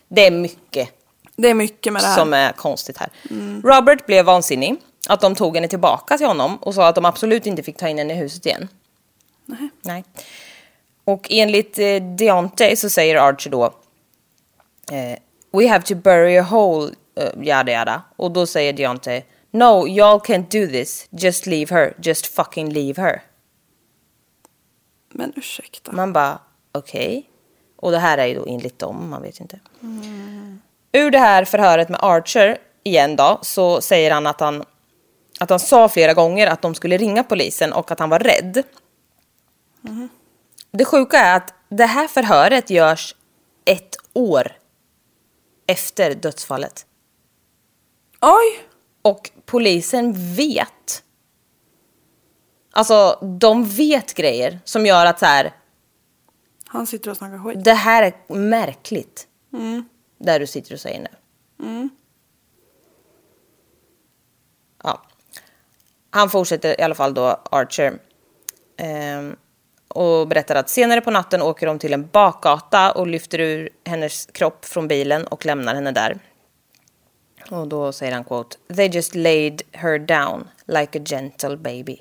det är mycket Det är mycket med det här. som är konstigt här. Robert blev vansinnig. Att de tog henne tillbaka till honom och sa att de absolut inte fick ta in henne i huset igen. Nej. Och enligt eh, Deontay så säger Archer då eh, We have to bury a hole, uh, yada yada. Och då säger Deontay No, y'all can't do this. Just leave her. Just fucking leave her. Men ursäkta. Man bara, okej. Och det här är ju då enligt dem, man vet ju inte. Ur det här förhöret med Archer, igen då, så säger han att han, att han sa flera gånger att de skulle ringa polisen och att han var rädd. Det sjuka är att det här förhöret görs ett år efter dödsfallet. Oj! Och polisen vet. Alltså, de vet grejer som gör att så här, Han sitter och snackar skit. Det här är märkligt. Där du sitter och säger nu. Ja. Han fortsätter i alla fall då, Archer. Ehm, och berättar att senare på natten åker de till en bakgata och lyfter ur hennes kropp från bilen och lämnar henne där. Och då säger han quote, They just laid her down like a gentle baby.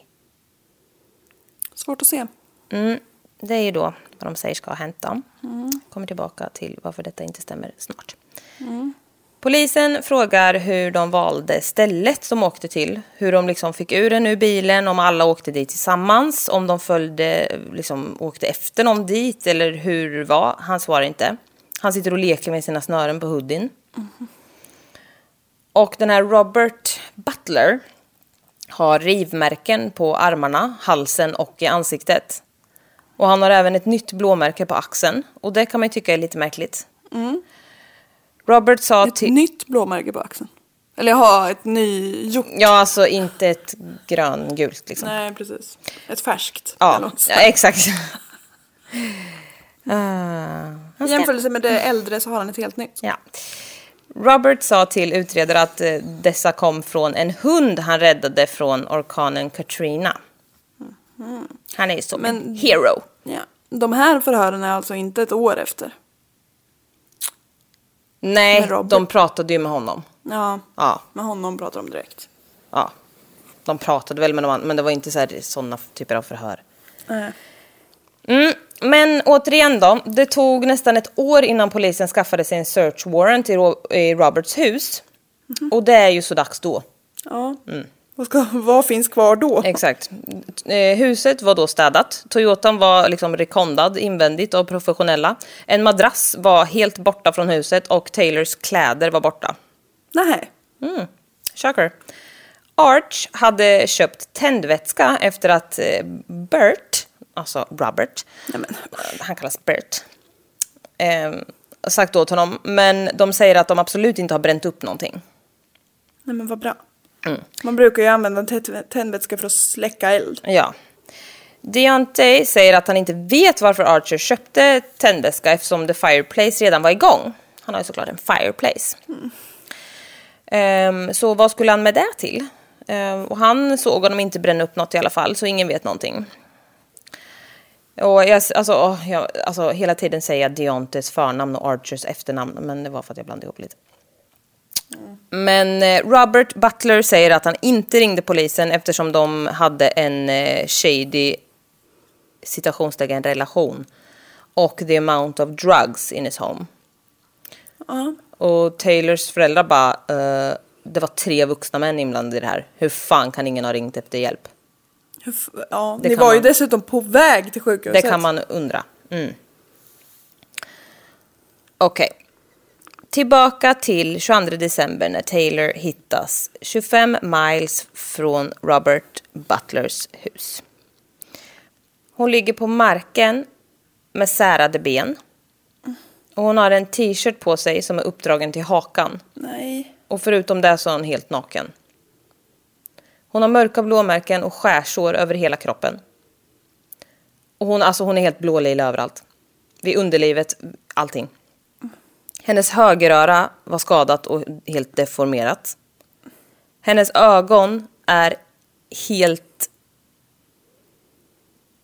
Svårt att se. Mm, det är ju då vad de säger ska ha hänt då. Kommer tillbaka till varför detta inte stämmer snart. Polisen frågar hur de valde stället de åkte till. Hur de liksom fick ur den ur bilen, om alla åkte dit tillsammans. Om de följde, liksom åkte efter någon dit eller hur det var. Han svarar inte. Han sitter och leker med sina snören på hoodien. Och den här Robert Butler har rivmärken på armarna, halsen och i ansiktet. Och han har även ett nytt blåmärke på axeln. Och det kan man ju tycka är lite märkligt. Robert sa Ett till... nytt blåmärke på axeln. Eller ha ett nygjort. Ja, alltså inte ett gröngult liksom. Nej, precis. Ett färskt. Ja, ja, exakt. Ah, I jämförelse med det äldre så har han ett helt nytt. Ja. Robert sa till utredare att eh, dessa kom från en hund han räddade från orkanen Katrina. Han är som en Men- hero. Ja. De här förhören är alltså inte ett år efter. Nej, de pratade ju med honom. Ja, Ja, med honom pratar de direkt. ja. De pratade väl med någon, men det var inte så här, sådana typer av förhör. Nej. Mm, men återigen då, det tog nästan ett år innan polisen skaffade sig en search warrant i, Ro- i Roberts hus. Och det är ju så dags då. Ja. Vad, ska, vad finns kvar då? Exakt. Eh, huset var då städat. Toyotan var liksom rekondad invändigt av professionella. En madrass var helt borta från huset och Taylors kläder var borta. Nej. Shocker. Arch hade köpt tändvätska efter att eh, Bert, alltså Robert, Nej men. eh, han kallas Bert, eh, sagt åt honom. Men de säger att de absolut inte har bränt upp någonting. Nej men vad bra. Mm. Man brukar ju använda tä- tändvätska för att släcka eld. Ja. Deontay säger att han inte vet varför Archer köpte tändvätska eftersom The Fireplace redan var igång. Han har ju såklart en Fireplace. Ehm, så vad skulle han med det till? Ehm, och han såg honom inte bränna upp något i alla fall, så ingen vet någonting. Och jag, alltså, åh, jag, alltså, hela tiden säger jag Deontays förnamn och Archers efternamn, men det var för att jag blandade ihop lite. Men eh, Robert Butler säger att han inte ringde polisen eftersom de hade en eh, shady citationstecken relation och the amount of drugs in his home. Ja. Och Taylors föräldrar bara, eh, det var tre vuxna män inblandade i det här. Hur fan kan ingen ha ringt efter hjälp? Ja. Det Ni var ju man- dessutom på väg till sjukhuset. Det kan man undra. Mm. Okej. Tillbaka till 22 december när Taylor hittas 25 miles från Robert Butlers hus. Hon ligger på marken med särade ben. Och hon har en t-shirt på sig som är uppdragen till hakan. Nej. Och förutom det så är hon helt naken. Hon har mörka blåmärken och skärsår över hela kroppen. Och hon, alltså hon är helt blålila överallt. Vid underlivet, allting. Hennes högeröra var skadat och helt deformerat. Hennes ögon är helt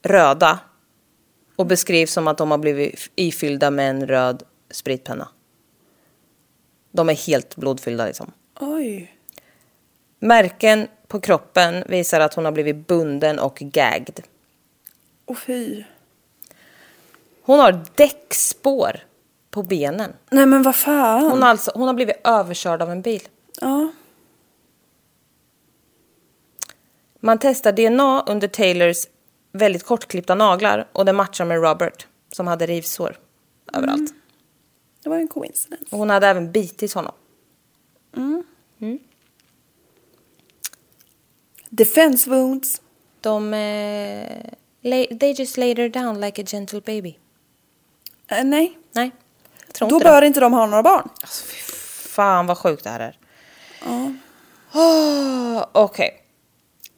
röda och beskrivs som att de har blivit ifyllda med en röd spritpenna. De är helt blodfyllda liksom. Oj. Märken på kroppen visar att hon har blivit bunden och gagged. Och fy. Hon har däckspår på benen. Nej men vad fan. Hon alltså, hon har blivit överkörd av en bil. Ja. Man testar DNA under Taylors väldigt kortklippta naglar och det matchar med Robert som hade rivsår överallt. Det var en coincidence. Och hon hade även bitit honom. Defense wounds. De... Eh, lay, they just laid her down like a gentle baby. Eh, nej. Nej, tror Då inte bör det. inte de ha några barn. Alltså, fy fan vad sjukt det här är. Oh, Okej.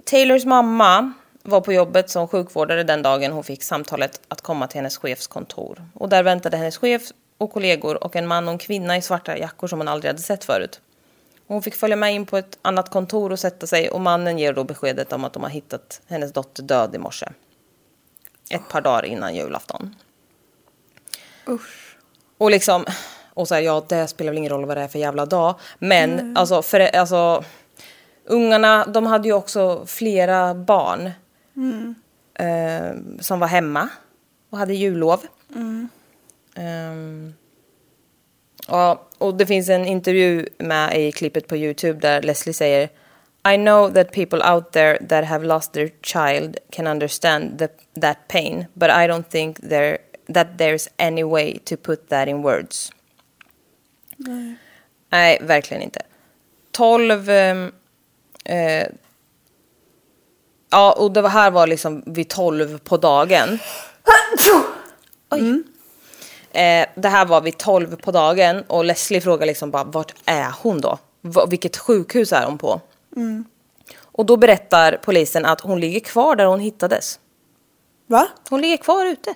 Taylors mamma var på jobbet som sjukvårdare den dagen hon fick samtalet att komma till hennes chefs kontor. Och där väntade hennes chef och kollegor och en man och en kvinna i svarta jackor som hon aldrig hade sett förut. Hon fick följa med in på ett annat kontor och sätta sig och mannen ger då beskedet om att de har hittat hennes dotter död i morse. Ett par dagar innan julafton. Usch. Och liksom, och så här, ja det spelar väl ingen roll vad det är för jävla dag. Men alltså, för, alltså, ungarna de hade ju också flera barn. Eh, som var hemma och hade jullov. Ehm, ja, och det finns en intervju med i klippet på Youtube där Leslie säger I know that people out there that have lost their child can understand the, that pain, but I don't think there, that there's any way to put that in words. Nej, verkligen inte. 12... ehm, eh, ja, och det här var liksom vid 12 på dagen. Oj. Eh, det här var vid 12 på dagen och Leslie frågar liksom bara vart är hon då? Va, vilket sjukhus är hon på? Och då berättar polisen att hon ligger kvar där hon hittades. Va? Hon ligger kvar ute.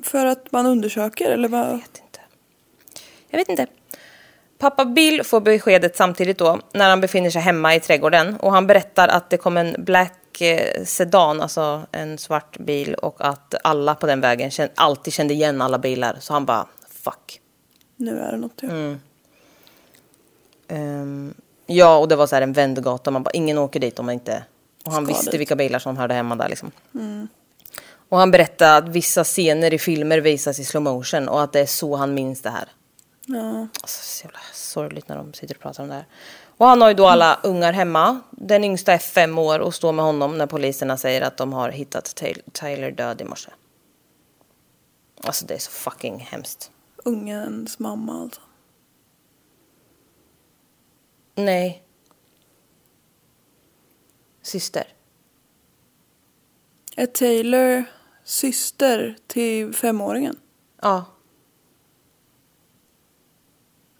För att man undersöker eller vad? Jag vet inte. Jag vet inte. Pappa Bill får beskedet samtidigt då när han befinner sig hemma i trädgården och han berättar att det kom en black eh, sedan, alltså en svart bil och att alla på den vägen alltid kände igen alla bilar så han bara fuck. Nu är det något. Ja. Mm. Ehm, ja, och det var så här en vändgata. Man bara, ingen åker dit om man inte... Och han Ska visste dit. vilka bilar som hörde hemma där liksom. Och han berättade att vissa scener i filmer visas i slow motion och att det är så han minns det här. Ja. Alltså, så jävla sorgligt när de sitter och pratar om det här. Och han har ju då alla ungar hemma. Den yngsta är fem år och står med honom när poliserna säger att de har hittat Ty- Tyler död i morse. Alltså det är så fucking hemskt. Ungens mamma alltså. Nej. Syster. Är Taylor syster till femåringen? Ja.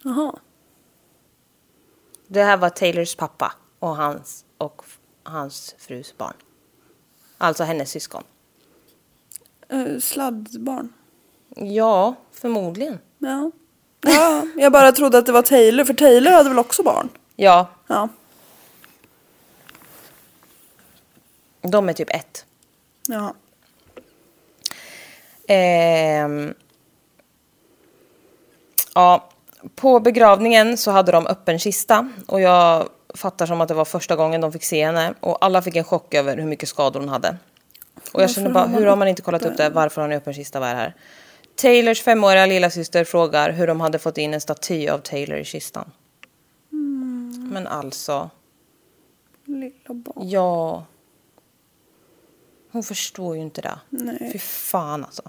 Jaha. Det här var Taylors pappa och hans, och hans frus barn. Alltså hennes syskon. Uh, sladdbarn. Ja, förmodligen. Ja. ja. Jag bara trodde att det var Taylor, för Taylor hade väl också barn? Ja, Ja. de är typ ett. Ja. Ehm, ja, på begravningen så hade de öppen kista och jag fattar som att det var första gången de fick se henne och alla fick en chock över hur mycket skador hon hade. Och jag Varför bara, hur har man inte kollat upp det? Varför har ni öppen kista? Vad är det här? Taylors femåriga lillasyster frågar hur de hade fått in en staty av Taylor i kistan. Men alltså, Lilla barn. ja. Hon förstår ju inte det. Nej. Fy fan alltså.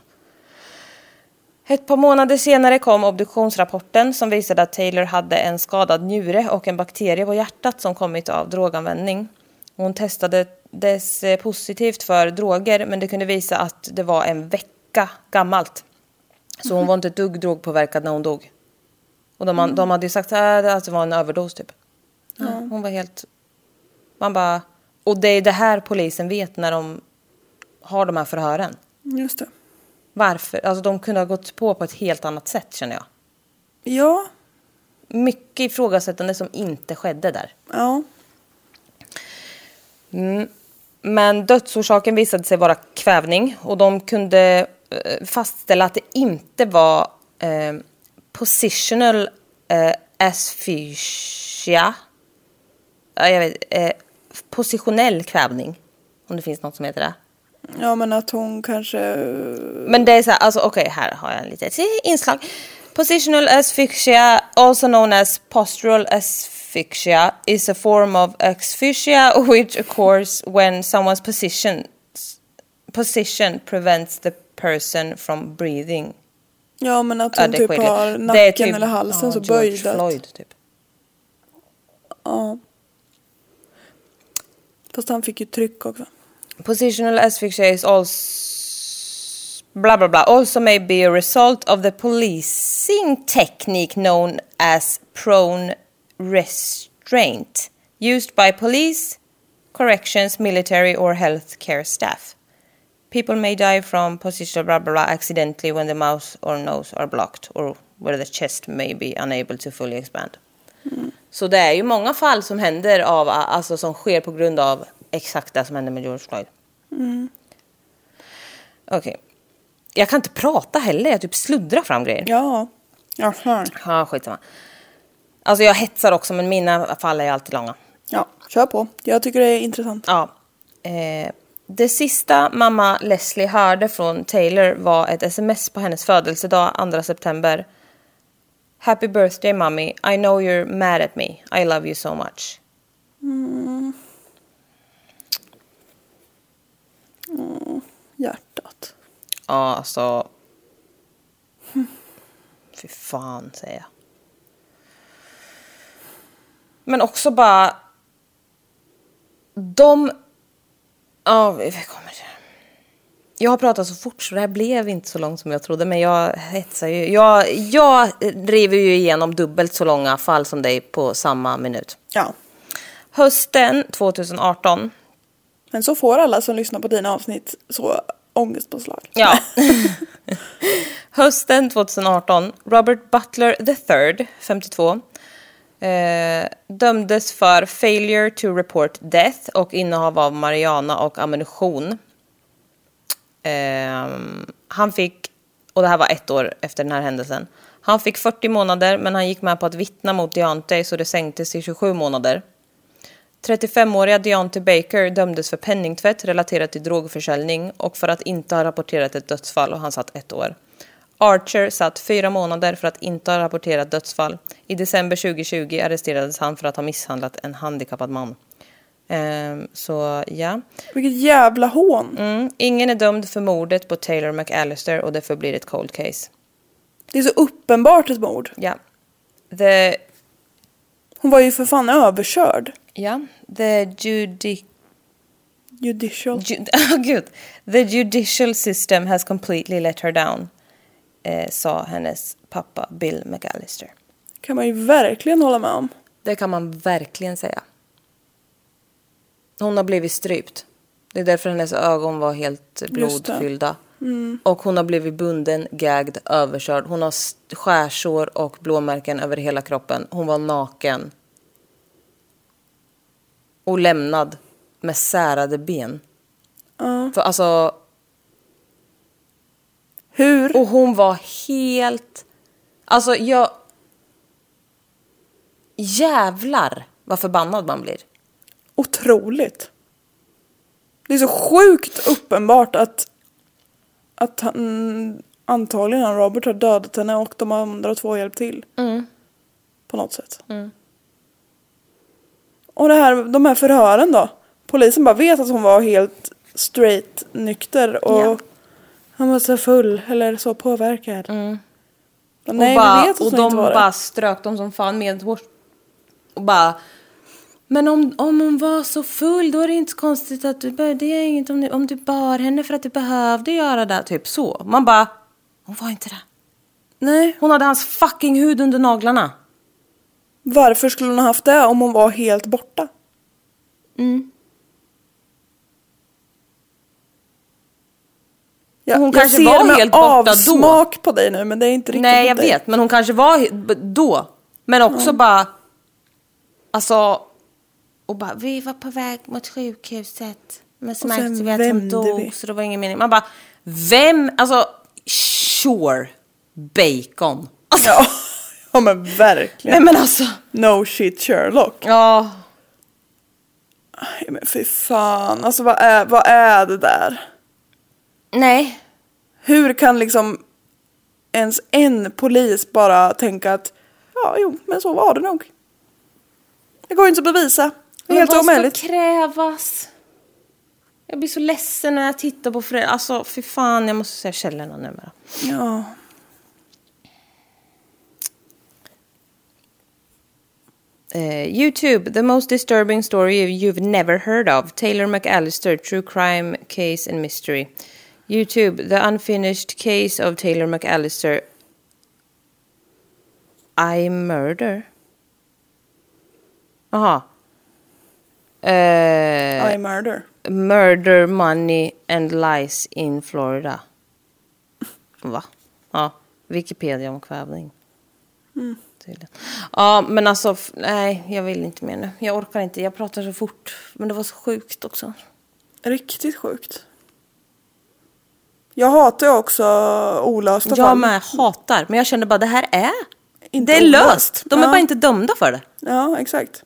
Ett par månader senare kom obduktionsrapporten som visade att Taylor hade en skadad njure och en bakterie på hjärtat som kommit av droganvändning. Hon testades eh, positivt för droger men det kunde visa att det var en vecka gammalt. Så hon var inte ett dugg drogpåverkad när hon dog. Och de, de hade ju sagt att det var en överdos typ. Ja, hon var helt... Man bara... Och det är det här polisen vet när de har de här förhören. Just det. Varför? Alltså de kunde ha gått på på ett helt annat sätt känner jag. Ja. Mycket ifrågasättande som inte skedde där. Ja. Men dödsorsaken visade sig vara kvävning och de kunde eh, fastställa att det inte var eh, positional eh, asphyxia. Ja, jag vet, eh, positionell kvävning. Om det finns något som heter det. Ja men att hon kanske... Men det är så här, alltså okej, här har jag en litet inslag. Positional asphyxia, also known as postural asphyxia, is a form of asphyxia which occurs when someone's position, position prevents the person from breathing. Ja men att hon typ har nacken typ- eller halsen ja, så George böjd att... Floyd, typ. Ja. Fast han fick ju tryck också. Positional asphyxia is also blah blah blah also may be a result of the policing technique known as prone restraint used by police, corrections, military or healthcare staff. People may die from positional blah blah blah accidentally when the mouth or nose are blocked or where the chest may be unable to fully expand. Så det är ju många fall som händer av, alltså som sker på grund av exakt det som hände med George Floyd. Okej. Jag kan inte prata heller, jag typ sluddrar fram grejer. Ja. Jaha. Ja, skitsamma. Alltså jag hetsar också men mina fall är alltid långa. Ja, kör på. Jag tycker det är intressant. Ja. Eh, det sista mamma Leslie hörde från Taylor var ett sms på hennes födelsedag 2 september. Happy birthday mommy, I know you're mad at me. I love you so much. Hjärtat. Ja, alltså. Fy fan, säger jag. Men också bara... De... Ja, vi kommer till. Jag har pratat så fort så det här blev inte så långt som jag trodde. Men jag hetsar ju. Jag, jag driver ju igenom dubbelt så långa fall som dig på samma minut. Ja. Hösten 2018 Men så får alla som lyssnar på dina avsnitt så ångestpåslag. Ja. Hösten 2018, Robert Butler III, 52, eh, dömdes för failure to report death och innehav av marijuana och ammunition. Eh, han fick, och det här var ett år efter den här händelsen, han fick 40 månader men han gick med på att vittna mot Deontay så det sänktes till 27 månader. 35-åriga Deontay Baker dömdes för penningtvätt relaterat till drogförsäljning och för att inte ha rapporterat ett dödsfall och han satt ett år. Archer satt fyra månader för att inte ha rapporterat dödsfall. I december 2020 arresterades han för att ha misshandlat en handikappad man. Ehm, så ja. Vilket jävla hån. Mm. Ingen är dömd för mordet på Taylor McAllister och det förblir ett cold case. Det är så uppenbart ett mord. Ja. The, Hon var ju för fan överkörd. Ja. The judi... Judicial. Ju, oh, gud. The judicial system has completely let her down, eh, sa hennes pappa Bill McAllister. Kan man ju verkligen hålla med om. Det kan man verkligen säga. Hon har blivit strypt. Det är därför hennes ögon var helt blodfyllda. Och hon har blivit bunden, gagged, överkörd. Hon har skärsår och blåmärken över hela kroppen. Hon var naken. Och lämnad med särade ben. För alltså, Hur? och hon var helt... Alltså jag... Jävlar vad förbannad man blir. Otroligt. Det är så sjukt uppenbart att, att han, antagligen han Robert har dödat henne och de andra två har hjälpt till. På något sätt. Och det här, de här förhören då. Polisen bara vet att hon var helt straight nykter och Ja. Han var så full eller så påverkad. Mm. Och nej, och bara, vet att och de bara strök dem som fan med hårs. Och bara... Men om, om hon var så full då är det inte konstigt att du är inget om du, om du bar henne för att du behövde göra det. Typ så. Man bara... Hon var inte det. Nej, Hon hade hans fucking hud under naglarna. Varför skulle hon ha haft det om hon var helt borta? Mm. Jag, Hon jag kanske ser var med helt borta då. avsmak på dig nu men det är inte riktigt Nej, jag dig. vet. Men hon kanske var då. Men också bara... Alltså... Och bara, vi var på väg mot sjukhuset. Men så märkte vi att hon dog, vi. så det var ingen mening. Man bara, vem? Alltså, sure. Bacon. Alltså, Ja, ja men verkligen. nej men alltså. No shit Sherlock. Ja. Nej, men fy fan, alltså vad är, vad är det där? Nej. Hur kan liksom ens en polis bara tänka att ja, jo, men så var det nog. Det går inte att bevisa. Det är Men helt vad omöjligt. ska krävas? Jag blir så ledsen när jag tittar på föräldrar. Alltså, fy fan, jag måste säga källorna numera. Ja. Uh, YouTube, the most disturbing story you've never heard of. Taylor McAllister, true crime case and mystery. YouTube, the unfinished case of Taylor McAllister. I murder. Aha. Uh, I murder. murder, money and lies in Florida. Va? Ja, Wikipedia om kvävning. Tydligen. Ja, men alltså, nej, jag vill inte mer nu. Jag orkar inte, jag pratar så fort. Men det var så sjukt också. Riktigt sjukt. Jag hatar också olösta fall. Jag med hatar, men jag känner bara det här är... Inte det är olöst. löst. De är Ja. bara inte dömda för det. Ja, exakt.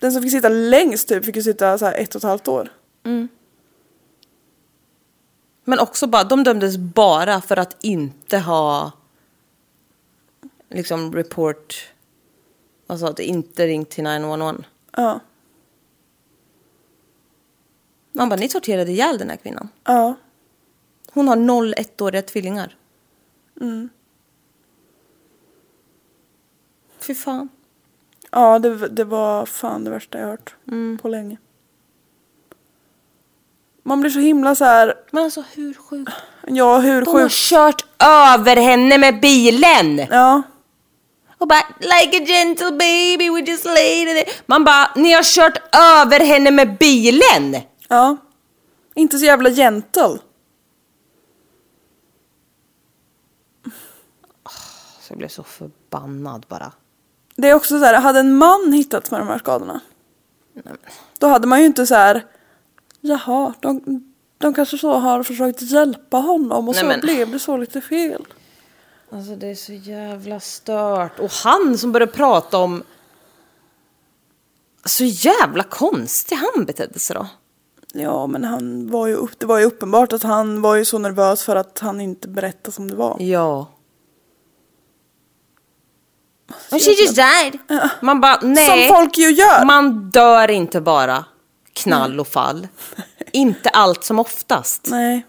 Den som fick sitta längst typ fick ju sitta så ett och ett halvt år. Men också bara, de dömdes bara för att inte ha liksom report, alltså att inte ringt till 911. Ja. Man bara, ni torterade ihjäl den här kvinnan. Ja. Hon har noll ettåriga tvillingar. Fy fan. Ja, det, det var fan det värsta jag hört Mm. på länge. Man blir så himla så här, Men alltså hur sjukt? ja hur De har sjukt. kört över henne med bilen! Ja, Och bara, like a gentle baby we just laid it. Man bara, ni har kört över henne med bilen! ja. Inte så jävla gentle. Så jag blev så förbannad bara. Det är också så här, hade en man hittats med de här skadorna. Då hade man ju inte så här, jaha, de, de kanske så har försökt hjälpa honom och Nej, så men- blev det så lite fel. Alltså det är så jävla stört. Och han som började prata om... Så jävla konstig han betedde sig då. Ja, men han var ju, upp, det var ju uppenbart att han var ju så nervös för att han inte berättade som det var. Ja. And she just died. Man bara, nej. Som folk ju gör. Man dör inte bara. Knall och fall. inte allt som oftast. Nej.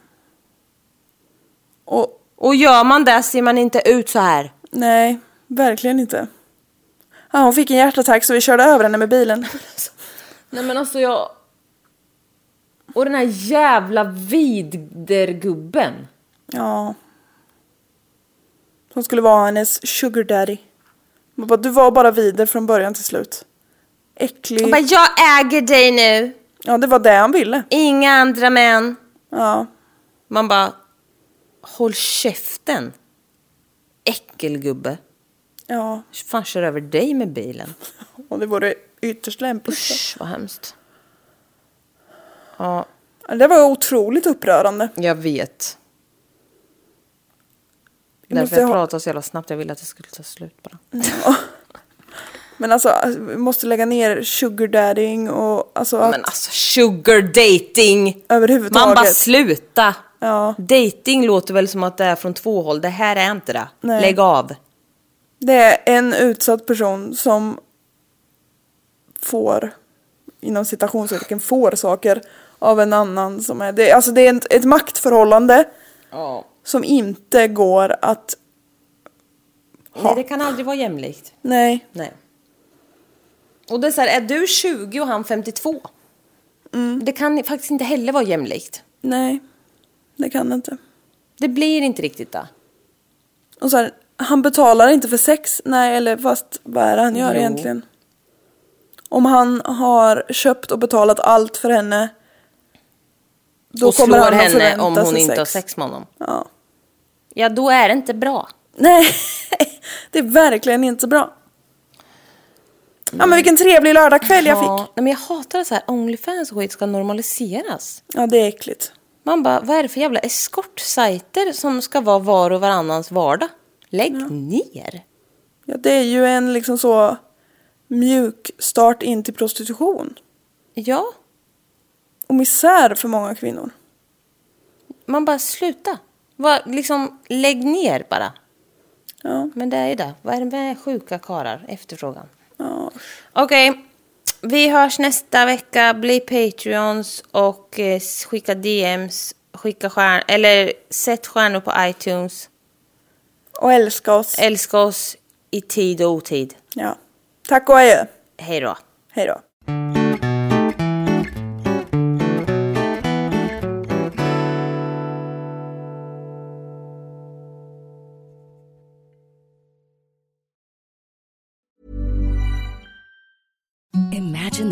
Och Och gör man det ser man inte ut så här. nej, verkligen inte. Ja, hon fick en hjärtattack så vi körde över henne med bilen. Nej men alltså jag... Och den här jävla vidergubben. Ja. Hon skulle vara hennes sugar daddy. Man bara, Du var bara vider från början till slut. Äcklig. Och bara, jag äger dig nu. Ja, det var det han ville. Inga andra män. Ja. Man bara, håll käften. Äckelgubbe. Ja. Fan kör över dig med bilen. Och det vore ytterst lämpligt. Usch vad hemskt. Ja, Det var otroligt upprörande. jag vet. Vi Därför jag ha- pratar så jävla snabbt. Jag ville att det skulle ta slut bara. Men alltså, vi måste lägga ner sugar dadding och alltså att Men alltså sugar dating. överhuvudtaget. Man bara sluta. Ja. Dating låter väl som att det är från två håll. Det här är inte det. Nej. Lägg av. Det är en utsatt person som får, inom citationstecken, får saker av en annan som är, det, alltså det är ett, ett maktförhållande Ja. som inte går att Nej, det kan aldrig vara jämlikt. Nej. Nej. Och det är så här, är du 20 och han 52? Det kan faktiskt inte heller vara jämlikt. Nej, det kan det inte. Det blir inte riktigt det. Och så här, han betalar inte för sex. Nej, eller fast vad är det han gör Jo. egentligen? Om han har köpt och betalat allt för henne. Då och kommer slår han henne om hon inte sex. har sex med honom. Ja. Ja, då är det inte bra. Nej, det är verkligen inte bra. Ja men vilken trevlig lördagkväll jag Ja, fick. nej, men jag hatar det så här, Onlyfans och skit ska normaliseras. Ja det är äckligt. Man bara, vad är det för jävla eskortsajter som ska vara var och varannans vardag? Lägg ner. Ja det är ju en liksom så mjuk start in till prostitution. Ja, Och misär för många kvinnor. man bara sluta. Var, liksom, lägg ner bara. Ja. Men det är ju det. Vad är det med sjuka karar? Efterfrågan. ja. Okej, vi hörs nästa vecka. Bli Patreons och eh, skicka DMs. Skicka stjärn eller sätt stjärnor på iTunes. Och älska oss. Älska oss i tid och otid. Ja. Tack och adjö. Hej då. Hej då.